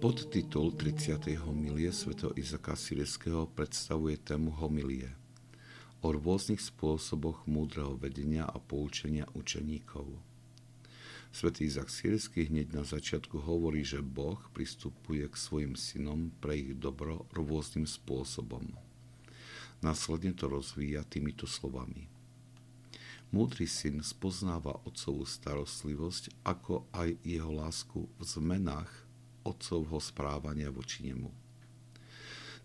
Podtitul 30. homilie sv. Izaka Sireského predstavuje tému homilie o rôznych spôsoboch múdreho vedenia a poučenia učeníkov. Svetý Izak Sireský hneď na začiatku hovorí, že Boh pristupuje k svojim synom pre ich dobro rôznym spôsobom. Následne to rozvíja týmito slovami. Múdry syn spoznáva otcovú starostlivosť, ako aj jeho lásku v zmenách otcovho správania voči nemu.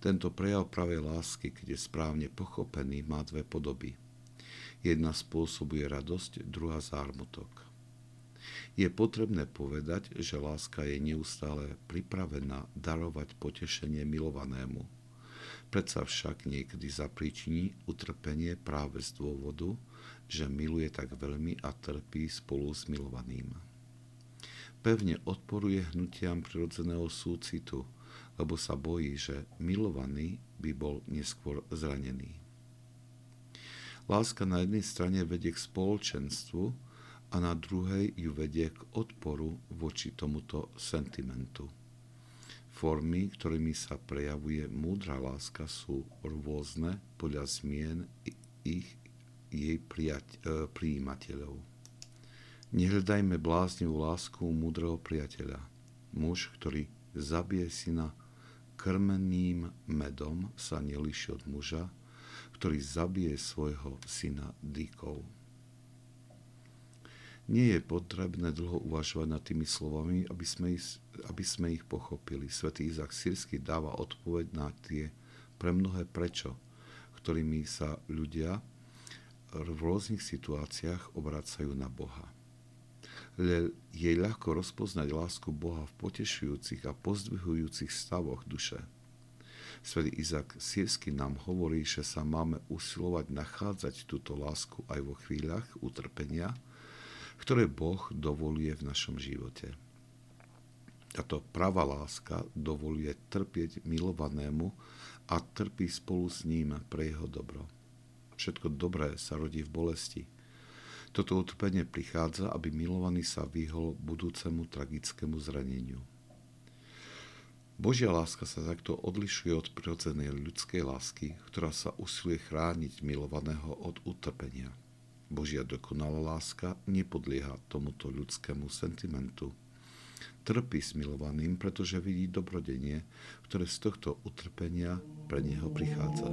Tento prejav pravej lásky, keď je správne pochopený, má dve podoby. Jedna spôsobuje radosť, druhá zármutok. Je potrebné povedať, že láska je neustále pripravená darovať potešenie milovanému. Predsa však niekedy zapričiní utrpenie práve z dôvodu, že miluje tak veľmi a trpí spolu s milovaným pevne odporuje hnutiam prirodzeného súcitu, lebo sa bojí, že milovaný by bol neskôr zranený. Láska na jednej strane vedie k spoločenstvu a na druhej ju vedie k odporu voči tomuto sentimentu. Formy, ktorými sa prejavuje múdra láska, sú rôzne podľa zmien ich jej prijať, e, prijímateľov. Nehľadajme bláznivú lásku múdreho priateľa. Muž, ktorý zabije syna krmeným medom, sa nelíši od muža, ktorý zabije svojho syna dýkou. Nie je potrebné dlho uvažovať nad tými slovami, aby sme, ich, aby sme ich pochopili. Svetý Izak Sírsky dáva odpoveď na tie pre mnohé prečo, ktorými sa ľudia v rôznych situáciách obracajú na Boha je ľahko rozpoznať lásku Boha v potešujúcich a pozdvihujúcich stavoch duše. Svetý Izak Sirsky nám hovorí, že sa máme usilovať nachádzať túto lásku aj vo chvíľach utrpenia, ktoré Boh dovoluje v našom živote. Táto pravá láska dovoluje trpieť milovanému a trpí spolu s ním pre jeho dobro. Všetko dobré sa rodí v bolesti – toto utrpenie prichádza, aby milovaný sa vyhol budúcemu tragickému zraneniu. Božia láska sa takto odlišuje od prirodzenej ľudskej lásky, ktorá sa usiluje chrániť milovaného od utrpenia. Božia dokonalá láska nepodlieha tomuto ľudskému sentimentu. Trpí s milovaným, pretože vidí dobrodenie, ktoré z tohto utrpenia pre neho prichádza.